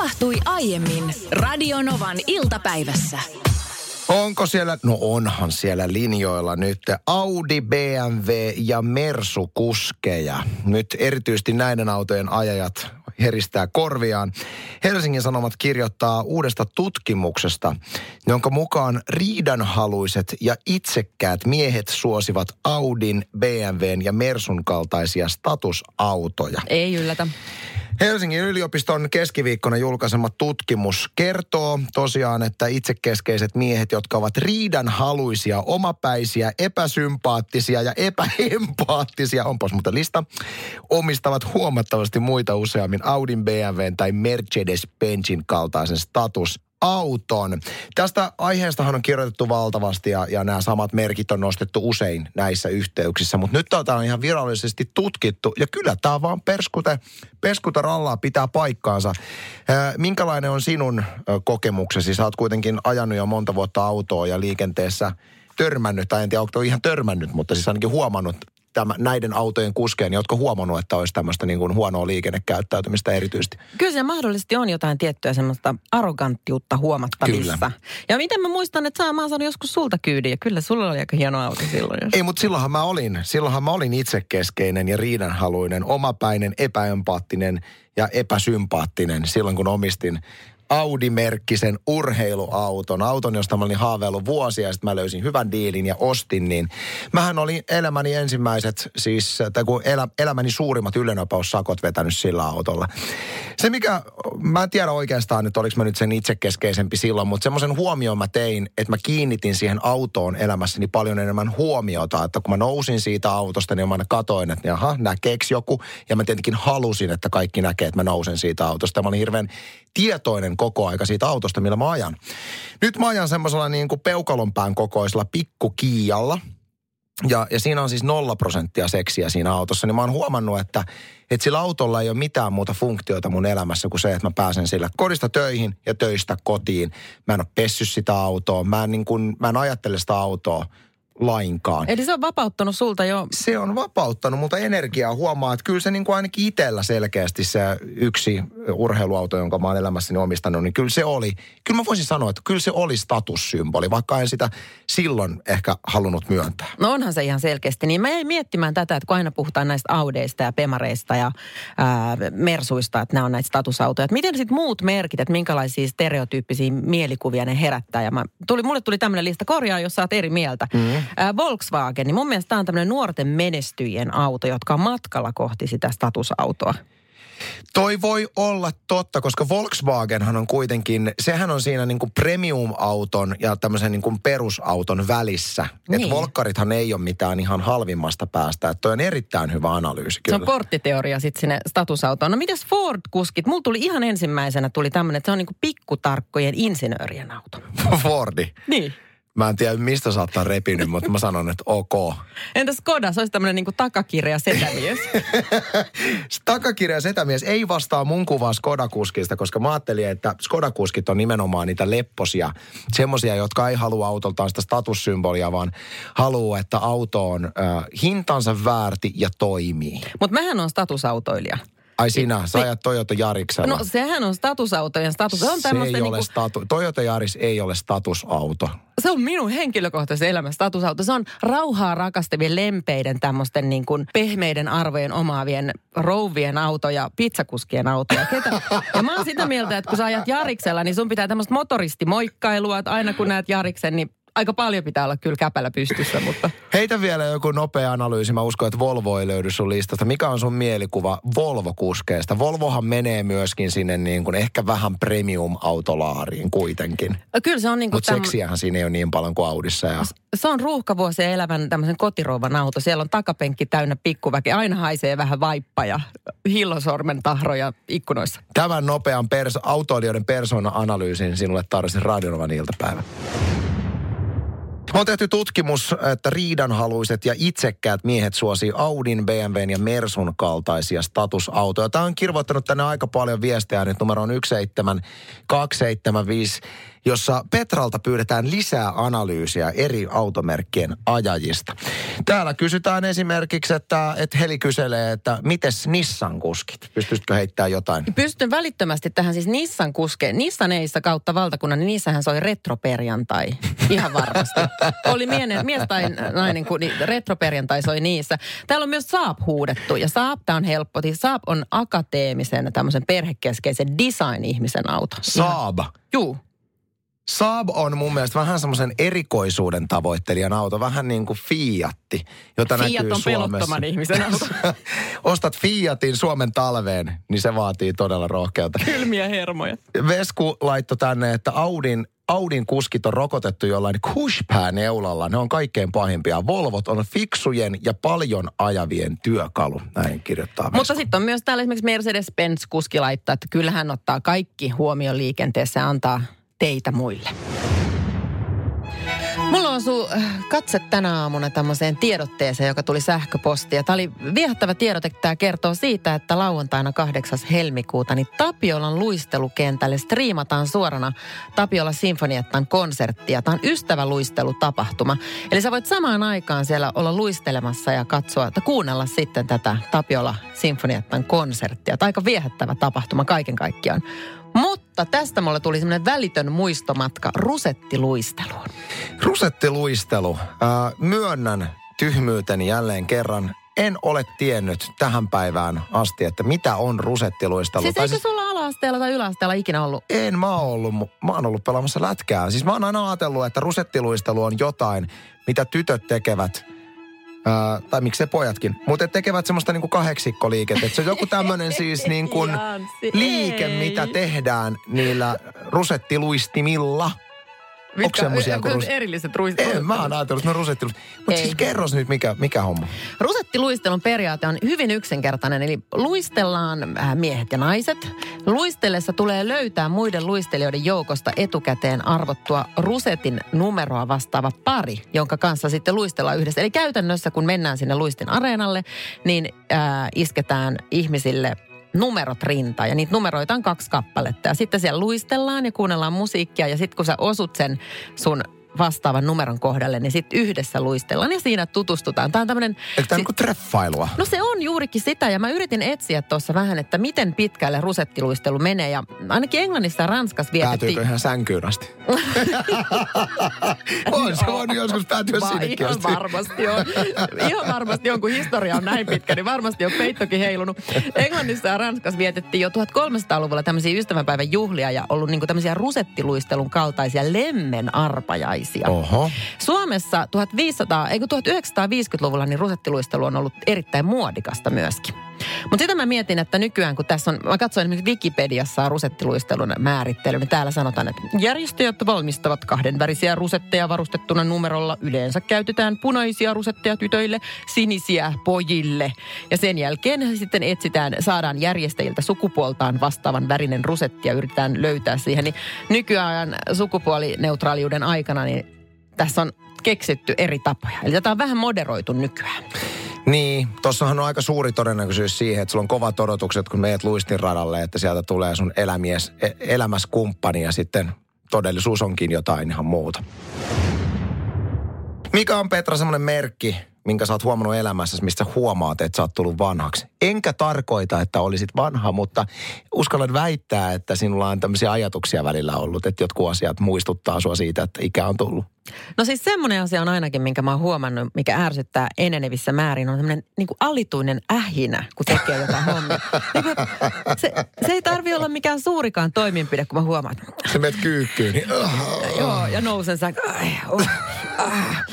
tapahtui aiemmin Radionovan iltapäivässä. Onko siellä, no onhan siellä linjoilla nyt Audi, BMW ja Mersu kuskeja. Nyt erityisesti näiden autojen ajajat heristää korviaan. Helsingin Sanomat kirjoittaa uudesta tutkimuksesta, jonka mukaan riidanhaluiset ja itsekkäät miehet suosivat Audin, BMWn ja Mersun kaltaisia statusautoja. Ei yllätä. Helsingin yliopiston keskiviikkona julkaisema tutkimus kertoo tosiaan, että itsekeskeiset miehet, jotka ovat riidanhaluisia, omapäisiä, epäsympaattisia ja epäempaattisia, onpas muuten lista, omistavat huomattavasti muita useammin Audin, BMWn tai Mercedes-Benzin kaltaisen status auton. Tästä aiheestahan on kirjoitettu valtavasti ja, ja nämä samat merkit on nostettu usein näissä yhteyksissä, mutta nyt tämä on ihan virallisesti tutkittu ja kyllä tämä vaan perskute, perskute rallaa pitää paikkaansa. minkälainen on sinun kokemuksesi? Sä oot kuitenkin ajanut jo monta vuotta autoa ja liikenteessä törmännyt, tai en tiedä onko ihan törmännyt, mutta siis ainakin huomannut tämä, näiden autojen kuskeen, jotka huomannut, että olisi tämmöistä niin kuin huonoa liikennekäyttäytymistä erityisesti? Kyllä se mahdollisesti on jotain tiettyä semmoista arroganttiutta huomattavissa. Kyllä. Ja miten mä muistan, että saa, mä saanut joskus sulta kyydin, ja kyllä sulla oli aika hieno auto silloin. Jos... Ei, mutta silloinhan mä olin, silloinhan mä olin itsekeskeinen ja riidanhaluinen, omapäinen, epäempaattinen ja epäsympaattinen silloin, kun omistin Audi-merkkisen urheiluauton. Auton, josta mä olin haaveillut vuosia ja sitten mä löysin hyvän diilin ja ostin, niin mähän olin elämäni ensimmäiset, siis tai kun elä, elämäni suurimmat ylenopeussakot vetänyt sillä autolla. Se mikä, mä en tiedä oikeastaan, että oliko mä nyt sen itsekeskeisempi silloin, mutta semmoisen huomioon mä tein, että mä kiinnitin siihen autoon elämässäni paljon enemmän huomiota, että kun mä nousin siitä autosta, niin mä katoin, että jaha, näkeekö joku, ja mä tietenkin halusin, että kaikki näkee, että mä nousen siitä autosta. Mä olin hirveän tietoinen koko aika siitä autosta, millä mä ajan. Nyt mä ajan semmoisella niin kuin peukalonpään kokoisella pikkukiijalla. Ja, ja siinä on siis nolla prosenttia seksiä siinä autossa. Niin mä oon huomannut, että, että sillä autolla ei ole mitään muuta funktioita mun elämässä kuin se, että mä pääsen sillä kodista töihin ja töistä kotiin. Mä en ole pessy sitä autoa. Mä en, niin kuin, mä en ajattele sitä autoa lainkaan. Eli se on vapauttanut sulta jo? Se on vapauttanut, mutta energiaa huomaa, että kyllä se niin kuin ainakin itsellä selkeästi se yksi urheiluauto, jonka mä oon elämässäni omistanut, niin kyllä se oli, kyllä mä voisin sanoa, että kyllä se oli statussymboli, vaikka en sitä silloin ehkä halunnut myöntää. No onhan se ihan selkeästi. Niin mä jäin miettimään tätä, että kun aina puhutaan näistä Audeista ja Pemareista ja ää, Mersuista, että nämä on näitä statusautoja. Että miten sitten muut merkit, että minkälaisia stereotyyppisiä mielikuvia ne herättää. Ja mä, tuli, mulle tuli tämmöinen lista korjaa, jos sä oot eri mieltä. Mm äh, Volkswagen, niin mun mielestä tämä on tämmöinen nuorten menestyjien auto, jotka on matkalla kohti sitä statusautoa. Toi voi olla totta, koska Volkswagenhan on kuitenkin, sehän on siinä niinku premium-auton ja tämmöisen niinku perusauton välissä. Niin. Että Volkkarithan ei ole mitään ihan halvimmasta päästä. Että toi on erittäin hyvä analyysi kyllä. Se on porttiteoria sitten sinne statusautoon. No mitäs Ford-kuskit? Mulla tuli ihan ensimmäisenä tuli tämmöinen, että se on niinku pikkutarkkojen insinöörien auto. Fordi? Niin. Mä en tiedä, mistä sä oot repinyt, mutta mä sanon, että ok. Entäs Skoda? Se olisi tämmöinen niin takakirja setämies. takakirja setämies ei vastaa mun kuvaa Skoda-kuskista, koska mä ajattelin, että Skoda-kuskit on nimenomaan niitä lepposia. Semmoisia, jotka ei halua autoltaan sitä statussymbolia, vaan haluaa, että auto on äh, hintansa väärti ja toimii. Mutta mähän on statusautoilija. Ai sinä, sä ajat Toyota Jariksella. No sehän on statusautojen status. Se on, se ei niin ole kuin... statu... Toyota Jaris ei ole statusauto. Se on minun henkilökohtaisen elämän statusauto. Se on rauhaa rakastavien lempeiden tämmöisten niin kuin pehmeiden arvojen omaavien rouvien auto ja pizzakuskien auto. Ja, ketä... ja mä oon sitä mieltä, että kun sä ajat Jariksella, niin sun pitää tämmöistä motoristimoikkailua, että aina kun näet Jariksen, niin aika paljon pitää olla kyllä käpällä pystyssä, mutta... Heitä vielä joku nopea analyysi. Mä uskon, että Volvo ei löydy sun listasta. Mikä on sun mielikuva Volvo-kuskeesta? Volvohan menee myöskin sinne niin kuin ehkä vähän premium-autolaariin kuitenkin. Kyllä se on niin kuin... Mutta täm... seksiähän siinä ei ole niin paljon kuin Audissa. Ja... Se on ruuhkavuosia elävän tämmöisen kotirouvan auto. Siellä on takapenkki täynnä pikkuväki. Aina haisee vähän vaippa ja hillosormen tahroja ikkunoissa. Tämän nopean pers- autoilijoiden persona-analyysin sinulle tarvitsin Radionovan iltapäivä. On tehty tutkimus, että riidanhaluiset ja itsekkäät miehet suosii Audin, BMWn ja Mersun kaltaisia statusautoja. Tämä on kirvoittanut tänne aika paljon viestejä nyt numero on 17275 jossa Petralta pyydetään lisää analyysiä eri automerkkien ajajista. Täällä kysytään esimerkiksi, että, että Heli kyselee, että mites Nissan kuskit? Pystyisitkö heittämään jotain? Pystyn välittömästi tähän siis Nissan kuskeen. Nissaneissa kautta valtakunnan, niin niissähän soi retroperjantai. Ihan varmasti. Oli miene, mies tai nainen, kun niin retroperjantai soi niissä. Täällä on myös Saab huudettu ja Saab, tämä on helppo. Siis Saab on akateemisen tämmöisen perhekeskeisen design-ihmisen auto. Saab? Juu. Saab on mun mielestä vähän semmoisen erikoisuuden tavoittelijan auto, vähän niin kuin Fiatti, jota Fiat näkyy on Suomessa. pelottoman ihmisen auto. Ostat Fiatin Suomen talveen, niin se vaatii todella rohkeutta. Kylmiä hermoja. Vesku laittoi tänne, että Audin, Audin kuskit on rokotettu jollain kushpää-neulalla. Ne on kaikkein pahimpia. Volvot on fiksujen ja paljon ajavien työkalu, näin kirjoittaa Vesku. Mutta sitten on myös täällä esimerkiksi Mercedes-Benz kuski laittaa, että kyllähän ottaa kaikki huomioon liikenteessä antaa teitä muille. Mulla osuu äh, katse tänä aamuna tämmöiseen tiedotteeseen, joka tuli sähköpostia. Tämä oli viehättävä tiedote. Tämä kertoo siitä, että lauantaina 8. helmikuuta niin Tapiolan luistelukentälle striimataan suorana Tapiola Sinfoniettan konserttia. Tämä on ystäväluistelutapahtuma. Eli sä voit samaan aikaan siellä olla luistelemassa ja katsoa, että kuunnella sitten tätä Tapiola Sinfoniettan konserttia. Tämä on aika viehättävä tapahtuma kaiken kaikkiaan. Mutta tästä mulle tuli semmoinen välitön muistomatka rusettiluisteluun. Rusettiluistelu. Äh, myönnän tyhmyyteni jälleen kerran. En ole tiennyt tähän päivään asti, että mitä on rusettiluistelu. Siis Tai eikö sulla ala-asteella tai yläasteella ikinä ollut? En mä oon ollut, mä oon ollut pelaamassa lätkää. Siis mä oon aina ajatellut, että rusettiluistelu on jotain, mitä tytöt tekevät, ää, tai miksei pojatkin, mutta tekevät semmoista niinku kahdeksikkoliikettä. Että se on joku tämmöinen siis niin kuin Janssi, liike, mitä tehdään niillä rusettiluistimilla. Onko semmoisia kuin rus... erilliset ruistelut? En, mä oon ajatellut, että ne on rusettiluistimilla. Mutta siis kerros nyt, mikä, mikä homma. Rusettiluistelun periaate on hyvin yksinkertainen, eli luistellaan äh, miehet ja naiset. Luistellessa tulee löytää muiden luistelijoiden joukosta etukäteen arvottua rusetin numeroa vastaava pari, jonka kanssa sitten luistellaan yhdessä. Eli käytännössä, kun mennään sinne luistin areenalle, niin äh, isketään ihmisille numerot rintaan ja niitä numeroita on kaksi kappaletta. Ja sitten siellä luistellaan ja kuunnellaan musiikkia ja sitten kun sä osut sen sun vastaavan numeron kohdalle, niin sitten yhdessä luistellaan ja siinä tutustutaan. Tämä on tämmöinen... Eikö tämä niinku treffailua? No se on juurikin sitä ja mä yritin etsiä tuossa vähän, että miten pitkälle rusettiluistelu menee ja ainakin Englannissa ja Ranskassa vietettiin... Päätyykö ihan sänkyyn asti? on se voinut joskus päätyä sinnekin Ihan asti. varmasti on. Ihan varmasti on, kun historia on näin pitkä, niin varmasti on peittokin heilunut. Englannissa ja Ranskassa vietettiin jo 1300-luvulla tämmöisiä ystävänpäivän juhlia ja ollut niinku tämmöisiä rusettiluistelun kaltaisia lemmenarpajaisia. Oho. Suomessa 1500, eikö 1950-luvulla niin rusettiluistelu on ollut erittäin muodikasta myöskin. Mutta sitä mä mietin, että nykyään kun tässä on, mä katsoin esimerkiksi Wikipediassa rusettiluistelun määrittely, niin täällä sanotaan, että järjestäjät valmistavat kahdenvärisiä rusetteja varustettuna numerolla. Yleensä käytetään punaisia rusetteja tytöille, sinisiä pojille. Ja sen jälkeen sitten etsitään, saadaan järjestäjiltä sukupuoltaan vastaavan värinen rusetti ja yritetään löytää siihen. Niin nykyään sukupuolineutraaliuden aikana, niin tässä on keksitty eri tapoja. Eli tätä on vähän moderoitu nykyään. Niin, tossahan on aika suuri todennäköisyys siihen, että sulla on kovat odotukset, kun meet luistin radalle, että sieltä tulee sun elämies, e- elämäs kumppani ja sitten todellisuus onkin jotain ihan muuta. Mikä on Petra semmoinen merkki, minkä sä oot huomannut elämässäsi, mistä huomaat, että sä oot tullut vanhaksi? Enkä tarkoita, että olisit vanha, mutta uskallan väittää, että sinulla on tämmöisiä ajatuksia välillä ollut, että jotkut asiat muistuttaa sua siitä, että ikä on tullut. No siis semmoinen asia on ainakin, minkä mä oon huomannut, mikä ärsyttää enenevissä määrin, on semmoinen niin alituinen ähinä, kun tekee jotain hommia. Niin kuin, se, se ei tarvi olla mikään suurikaan toimenpide, kun mä huomaan, että Se menet kyykkyyn, niin joo, ja nousen. Ai, oh, ah.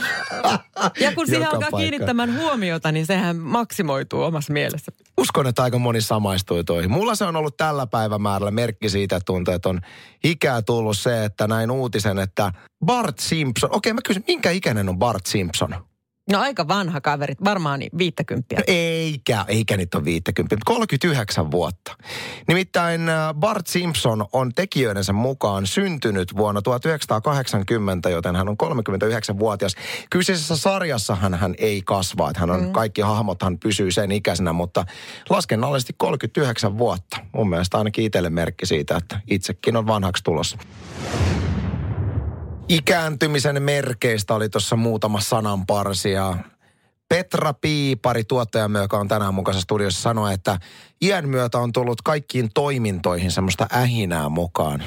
Ja kun siihen alkaa paikka. kiinnittämään huomiota, niin sehän maksimoituu omassa mielessä. Uskon, että aika moni samaistui toihin. Mulla se on ollut tällä päivämäärällä merkki siitä, että tuntuu, että on ikää tullut se, että näin uutisen, että Bart Simpson, okei mä kysyn, minkä ikäinen on Bart Simpson? No aika vanha kaveri, varmaan viittäkymppiä. No eikä, eikä niitä ole 50, 39 vuotta. Nimittäin äh, Bart Simpson on tekijöidensä mukaan syntynyt vuonna 1980, joten hän on 39-vuotias. Kyseisessä sarjassahan hän ei kasva, että hän on, mm. kaikki hahmothan pysyy sen ikäisenä, mutta laskennallisesti 39 vuotta. Mun mielestä ainakin itselle merkki siitä, että itsekin on vanhaksi tulossa. Ikääntymisen merkeistä oli tuossa muutama sananparsi ja Petra Piipari, tuottajamme, joka on tänään mukana studiossa, sanoi, että iän myötä on tullut kaikkiin toimintoihin semmoista ähinää mukaan.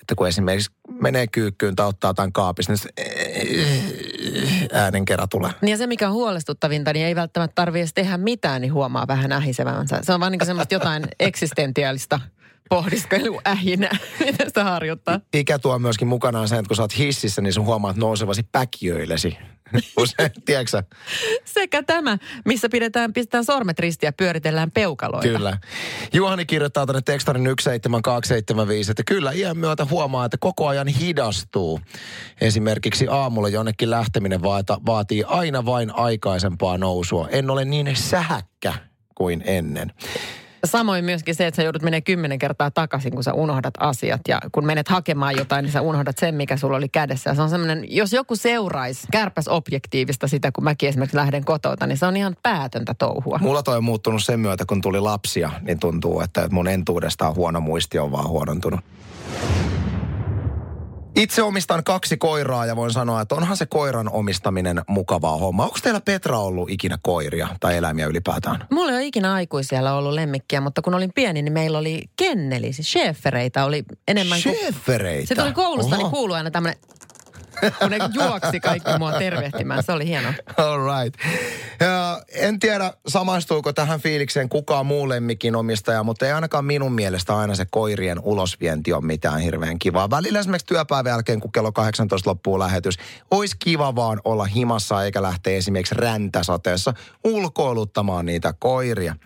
Että kun esimerkiksi menee kyykkyyn tai ottaa tämän kaapista, niin äänen kerran tulee. Niin ja se, mikä on huolestuttavinta, niin ei välttämättä tarvitse tehdä mitään, niin huomaa vähän ähisevänsä. Se on vaan niin semmoista jotain eksistentiaalista pohdiskelu ähinä, miten sitä harjoittaa. Ikä tuo myöskin mukanaan sen, että kun sä oot hississä, niin sun huomaat nousevasi päkiöillesi. Usein, tiedätkö Sekä tämä, missä pidetään, pistetään sormet ristiä ja pyöritellään peukaloita. Kyllä. Juhani kirjoittaa tänne tekstarin 17275, että kyllä iän myötä huomaa, että koko ajan hidastuu. Esimerkiksi aamulla jonnekin lähteminen vaata, vaatii aina vain aikaisempaa nousua. En ole niin sähäkkä kuin ennen. Samoin myöskin se, että sä joudut menemään kymmenen kertaa takaisin, kun sä unohdat asiat. Ja kun menet hakemaan jotain, niin sä unohdat sen, mikä sulla oli kädessä. Ja se on semmoinen, jos joku seuraisi kärpäs objektiivista sitä, kun mäkin esimerkiksi lähden kotota, niin se on ihan päätöntä touhua. Mulla toi on muuttunut sen myötä, kun tuli lapsia, niin tuntuu, että mun entuudestaan huono muisti on vaan huonontunut. Itse omistan kaksi koiraa ja voin sanoa, että onhan se koiran omistaminen mukavaa homma. Onko teillä Petra ollut ikinä koiria tai eläimiä ylipäätään? Mulla ei ole ikinä aikuisia ollut lemmikkiä, mutta kun olin pieni, niin meillä oli kenneli, siis oli enemmän kuin... Schäfereitä? Se tuli koulusta, Oho. niin kuului aina tämmöinen kun ne juoksi kaikki mua tervehtimään. Se oli hieno. All right. En tiedä, samaistuuko tähän fiilikseen kukaan muu lemmikin omistaja, mutta ei ainakaan minun mielestä aina se koirien ulosvienti on mitään hirveän kivaa. Välillä esimerkiksi työpäivän jälkeen, kun kello 18 loppuu lähetys, olisi kiva vaan olla himassa eikä lähteä esimerkiksi räntäsateessa ulkoiluttamaan niitä koiria.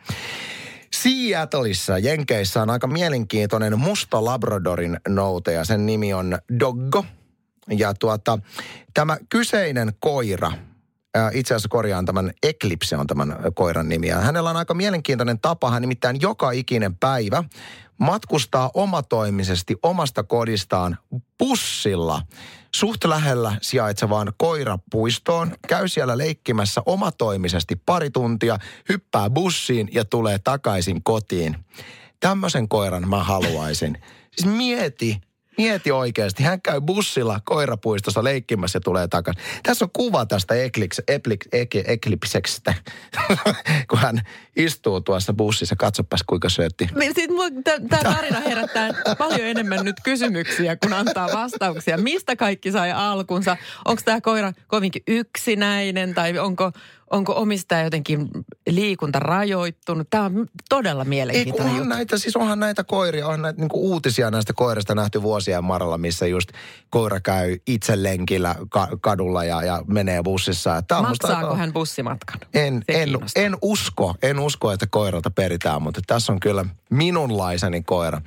Seattleissa, Jenkeissä on aika mielenkiintoinen musta Labradorin noute ja sen nimi on Doggo. Ja tuota, tämä kyseinen koira, itse asiassa korjaan tämän Eclipse on tämän koiran nimi. Ja hänellä on aika mielenkiintoinen tapa, hän nimittäin joka ikinen päivä matkustaa omatoimisesti omasta kodistaan bussilla suht lähellä sijaitsevaan koirapuistoon, käy siellä leikkimässä omatoimisesti pari tuntia, hyppää bussiin ja tulee takaisin kotiin. Tämmöisen koiran mä haluaisin. Siis mieti, Mieti oikeasti. Hän käy bussilla koirapuistossa leikkimässä ja tulee takaisin. Tässä on kuva tästä Eklix, Eklix, Eklipseksestä, kun hän istuu tuossa bussissa. Katsopas kuinka syötti. Niin, Tämä tarina herättää paljon enemmän nyt kysymyksiä, kun antaa vastauksia. Mistä kaikki sai alkunsa? Onko tämä koira kovinkin yksinäinen tai onko onko omistaja jotenkin liikunta rajoittunut? Tämä on todella mielenkiintoinen Ei, onhan näitä, siis onhan näitä koiria, on näitä niin uutisia näistä koirista nähty vuosien marralla, missä just koira käy itse lenkillä ka- kadulla ja, ja menee bussissa. Tämä on Maksaako aika... hän bussimatkan? En, en, en, usko, en usko, että koiralta peritään, mutta tässä on kyllä minunlaiseni koira.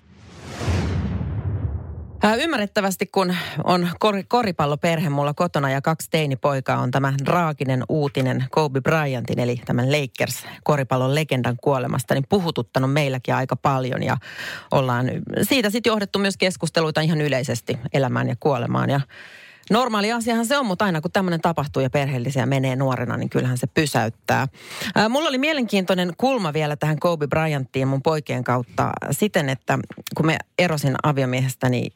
Ymmärrettävästi, kun on kor- koripalloperhe mulla kotona ja kaksi teinipoikaa, on tämä raakinen uutinen Kobe Bryantin, eli tämän Lakers koripallon legendan kuolemasta, niin puhututtanut meilläkin aika paljon. Ja ollaan siitä sitten johdettu myös keskusteluita ihan yleisesti elämään ja kuolemaan. Ja Normaali asiahan se on, mutta aina kun tämmöinen tapahtuu ja perheellisiä menee nuorena, niin kyllähän se pysäyttää. Ää, mulla oli mielenkiintoinen kulma vielä tähän Kobe Bryanttiin mun poikien kautta siten, että kun me erosin aviomiehestäni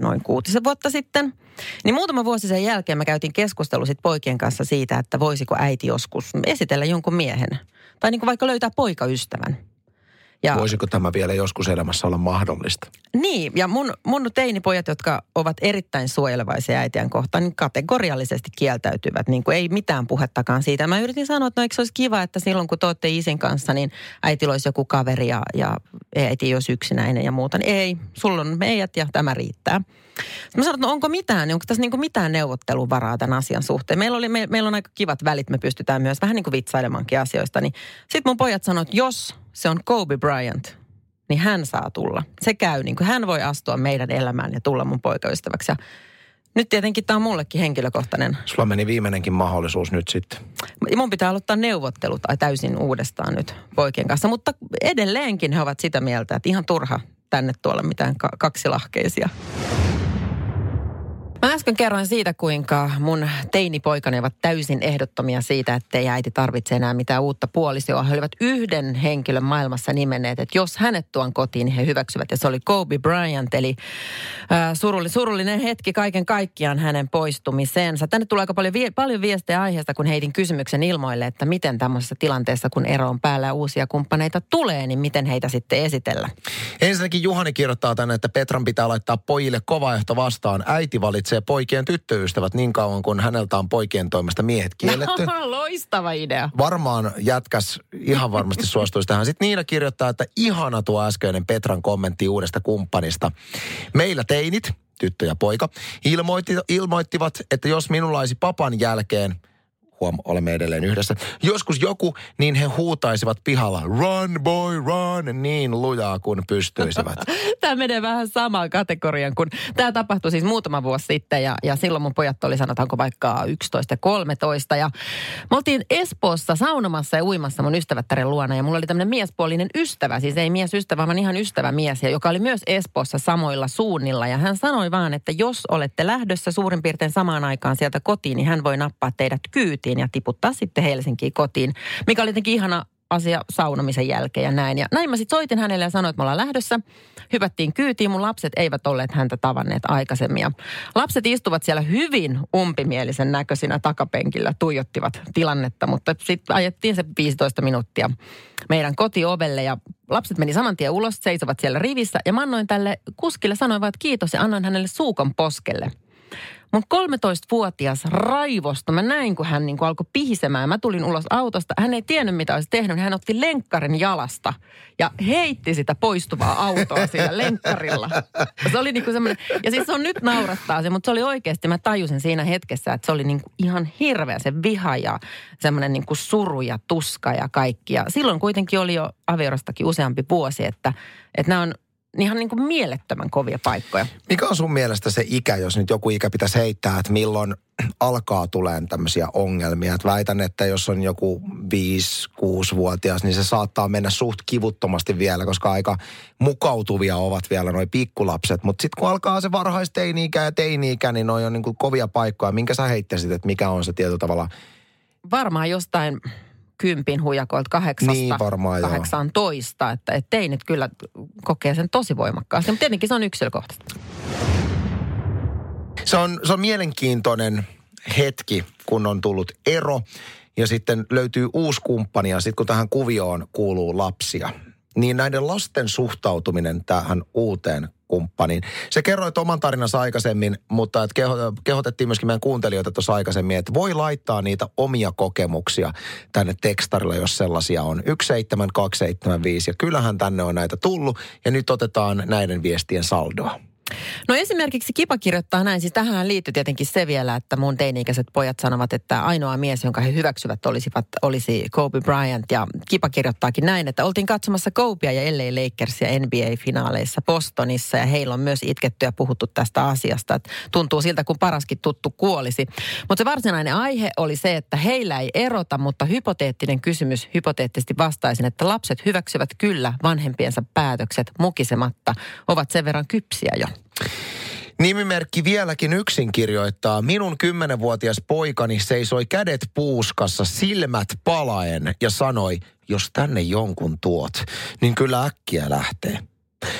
noin kuutisen vuotta sitten, niin muutama vuosi sen jälkeen me käytiin keskustelu sit poikien kanssa siitä, että voisiko äiti joskus esitellä jonkun miehen. Tai niin kuin vaikka löytää poikaystävän. Ja, Voisiko tämä vielä joskus elämässä olla mahdollista? Niin, ja mun, mun teinipojat, jotka ovat erittäin suojelevaisia äitiän kohtaan, niin kategoriallisesti kieltäytyvät. Niin kuin ei mitään puhettakaan siitä. Mä yritin sanoa, että no eikö se olisi kiva, että silloin kun te olette isin kanssa, niin äiti olisi joku kaveri ja, ja äiti ei olisi yksinäinen ja muuta. Niin ei, sulla on meidät ja tämä riittää. Mä sanoin, että no onko mitään, onko tässä niin kuin mitään neuvotteluvaraa tämän asian suhteen. Meillä, oli, me, meillä on aika kivat välit, me pystytään myös vähän niin kuin vitsailemankin asioista. Niin sitten mun pojat sanoivat, että jos se on Kobe Bryant, niin hän saa tulla. Se käy niin kuin hän voi astua meidän elämään ja tulla mun poikaystäväksi. Ja Nyt tietenkin tämä on mullekin henkilökohtainen. Sulla meni viimeinenkin mahdollisuus nyt sitten. Mun pitää aloittaa neuvottelut täysin uudestaan nyt poikien kanssa, mutta edelleenkin he ovat sitä mieltä, että ihan turha tänne tuolla mitään ka- kaksilahkeisia. Äsken kerroin siitä, kuinka mun teinipoikani ovat täysin ehdottomia siitä, että ei äiti tarvitse enää mitään uutta puolisoa. He olivat yhden henkilön maailmassa nimenneet, että jos hänet tuon kotiin, niin he hyväksyvät. Ja se oli Kobe Bryant, eli äh, surullinen, surullinen hetki kaiken kaikkiaan hänen poistumiseensa. Tänne tulee aika paljon, paljon viestejä aiheesta, kun heitin kysymyksen ilmoille, että miten tämmöisessä tilanteessa, kun ero on päällä ja uusia kumppaneita tulee, niin miten heitä sitten esitellä. Ensinnäkin Juhani kirjoittaa tänne, että Petran pitää laittaa pojille kova ehto vastaan. Äiti valitsee poikien tyttöystävät niin kauan, kun häneltä on poikien toimesta miehet kielletty. Loistava idea. Varmaan jätkäs ihan varmasti suostuisi tähän. Sitten Niina kirjoittaa, että ihana tuo äskeinen Petran kommentti uudesta kumppanista. Meillä teinit, tyttö ja poika, ilmoitti, ilmoittivat, että jos minulla olisi papan jälkeen – huom, olemme edelleen yhdessä. Joskus joku, niin he huutaisivat pihalla, run boy, run, niin lujaa kuin pystyisivät. Tämä menee vähän samaan kategorian, kun tämä tapahtui siis muutama vuosi sitten ja, ja silloin mun pojat oli sanotaanko vaikka 11 ja 13 ja me oltiin Espoossa saunomassa ja uimassa mun ystävättären luona ja mulla oli tämmöinen miespuolinen ystävä, siis ei mies ystävä, vaan ihan ystävä mies, joka oli myös Espoossa samoilla suunnilla ja hän sanoi vaan, että jos olette lähdössä suurin piirtein samaan aikaan sieltä kotiin, niin hän voi nappaa teidät kyytiin kotiin ja tiputtaa sitten Helsinkiin kotiin, mikä oli jotenkin ihana asia saunomisen jälkeen ja näin. Ja näin mä sitten soitin hänelle ja sanoin, että me ollaan lähdössä. Hypättiin kyytiin, mun lapset eivät olleet häntä tavanneet aikaisemmin. Ja lapset istuvat siellä hyvin umpimielisen näköisinä takapenkillä, tuijottivat tilannetta, mutta sitten ajettiin se 15 minuuttia meidän kotiovelle ja lapset meni saman tien ulos, seisovat siellä rivissä ja mä annoin tälle kuskille, sanoin vaan, että kiitos ja annoin hänelle suukon poskelle. Mun 13-vuotias raivosta. Mä näin, kun hän niin kuin alkoi pihisemään. Mä tulin ulos autosta. Hän ei tiennyt, mitä olisi tehnyt. Hän otti lenkkarin jalasta ja heitti sitä poistuvaa autoa sillä lenkkarilla. Se oli niin kuin semmoinen, ja siis se on nyt naurattaa se, mutta se oli oikeasti, mä tajusin siinä hetkessä, että se oli niin kuin ihan hirveä se viha ja semmoinen niin kuin suru ja tuska ja kaikki. Ja silloin kuitenkin oli jo aviorastakin useampi vuosi, että, että nämä on ihan niin kuin mielettömän kovia paikkoja. Mikä on sun mielestä se ikä, jos nyt joku ikä pitäisi heittää, että milloin alkaa tuleen tämmöisiä ongelmia? Et väitän, että jos on joku 5-6-vuotias, niin se saattaa mennä suht kivuttomasti vielä, koska aika mukautuvia ovat vielä noi pikkulapset. Mutta sitten kun alkaa se varhaisteini-ikä ja teini-ikä, niin noi on niin kuin kovia paikkoja. Minkä sä heittäisit, että mikä on se tietyllä tavalla? Varmaan jostain kympin hujakoilta kahdeksasta Niin, varmaan, joo. 18. Että, että teinit kyllä kokee sen tosi voimakkaasti, mutta tietenkin se on yksilökohtaista. Se on, se on mielenkiintoinen hetki, kun on tullut ero ja sitten löytyy uusi kumppani ja sitten kun tähän kuvioon kuuluu lapsia, niin näiden lasten suhtautuminen tähän uuteen kumppaniin. Se kerroit oman tarinansa aikaisemmin, mutta että keho, kehotettiin myöskin meidän kuuntelijoita tuossa aikaisemmin, että voi laittaa niitä omia kokemuksia tänne tekstarille, jos sellaisia on. 17275 ja kyllähän tänne on näitä tullut ja nyt otetaan näiden viestien saldoa. No esimerkiksi Kipa kirjoittaa näin, siis tähän liittyy tietenkin se vielä, että mun teini-ikäiset pojat sanovat, että ainoa mies, jonka he hyväksyvät, olisivat, olisi Kobe Bryant. Ja Kipa kirjoittaakin näin, että oltiin katsomassa Kobea ja LA Lakersia NBA-finaaleissa Bostonissa ja heillä on myös itketty ja puhuttu tästä asiasta. Että tuntuu siltä, kun paraskin tuttu kuolisi. Mutta se varsinainen aihe oli se, että heillä ei erota, mutta hypoteettinen kysymys hypoteettisesti vastaisin, että lapset hyväksyvät kyllä vanhempiensa päätökset mukisematta, ovat sen verran kypsiä jo. Nimimerkki vieläkin yksin kirjoittaa. Minun kymmenenvuotias poikani seisoi kädet puuskassa, silmät palaen ja sanoi, jos tänne jonkun tuot, niin kyllä äkkiä lähtee.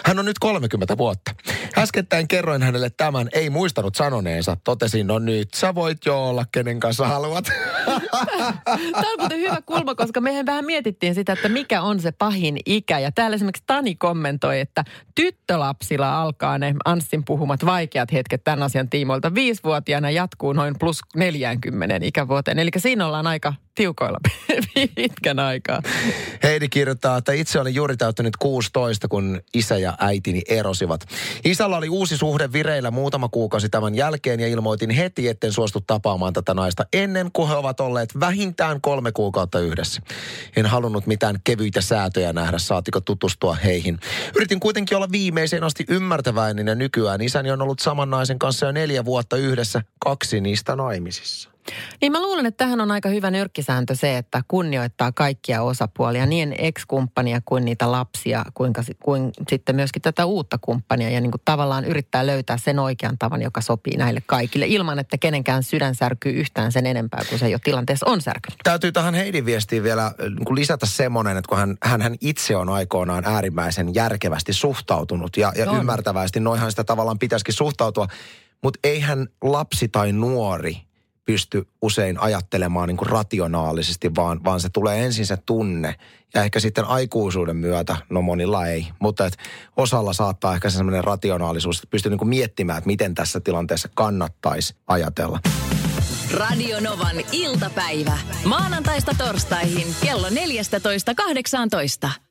Hän on nyt 30 vuotta. Äskettäin kerroin hänelle tämän, ei muistanut sanoneensa. Totesin, no nyt sä voit jo olla, kenen kanssa haluat. Tämä on muuten hyvä kulma, koska mehän vähän mietittiin sitä, että mikä on se pahin ikä. Ja täällä esimerkiksi Tani kommentoi, että tyttölapsilla alkaa ne Anssin puhumat vaikeat hetket tämän asian tiimoilta. Viisivuotiaana jatkuu noin plus 40 ikävuoteen. Eli siinä ollaan aika tiukoilla pitkän aikaa. Heidi kirjoittaa, että itse olin juuri täyttänyt 16, kun isä ja äitini erosivat. Isä Isalla oli uusi suhde vireillä muutama kuukausi tämän jälkeen ja ilmoitin heti, etten suostu tapaamaan tätä naista ennen kuin he ovat olleet vähintään kolme kuukautta yhdessä. En halunnut mitään kevyitä säätöjä nähdä, saatiko tutustua heihin. Yritin kuitenkin olla viimeiseen asti ymmärtäväinen ja nykyään isäni on ollut saman naisen kanssa jo neljä vuotta yhdessä, kaksi niistä naimisissa. Niin mä luulen, että tähän on aika hyvä nyrkkisääntö se, että kunnioittaa kaikkia osapuolia, niin ex-kumppania kuin niitä lapsia, kuinka, kuin sitten myöskin tätä uutta kumppania ja niin kuin tavallaan yrittää löytää sen oikean tavan, joka sopii näille kaikille, ilman että kenenkään sydän särkyy yhtään sen enempää kuin se jo tilanteessa on särkynyt. Täytyy tähän Heidin viestiin vielä äh, niin lisätä semmoinen, että kun hän, hän, hän itse on aikoinaan äärimmäisen järkevästi suhtautunut ja, ja ymmärtävästi, noihan sitä tavallaan pitäisikin suhtautua, mutta eihän lapsi tai nuori – pysty usein ajattelemaan niin kuin rationaalisesti, vaan, vaan se tulee ensin se tunne. Ja ehkä sitten aikuisuuden myötä, no monilla ei, mutta et osalla saattaa ehkä se sellainen rationaalisuus, että pystyy niin kuin miettimään, että miten tässä tilanteessa kannattaisi ajatella. Radio Novan iltapäivä. Maanantaista torstaihin kello 14.18.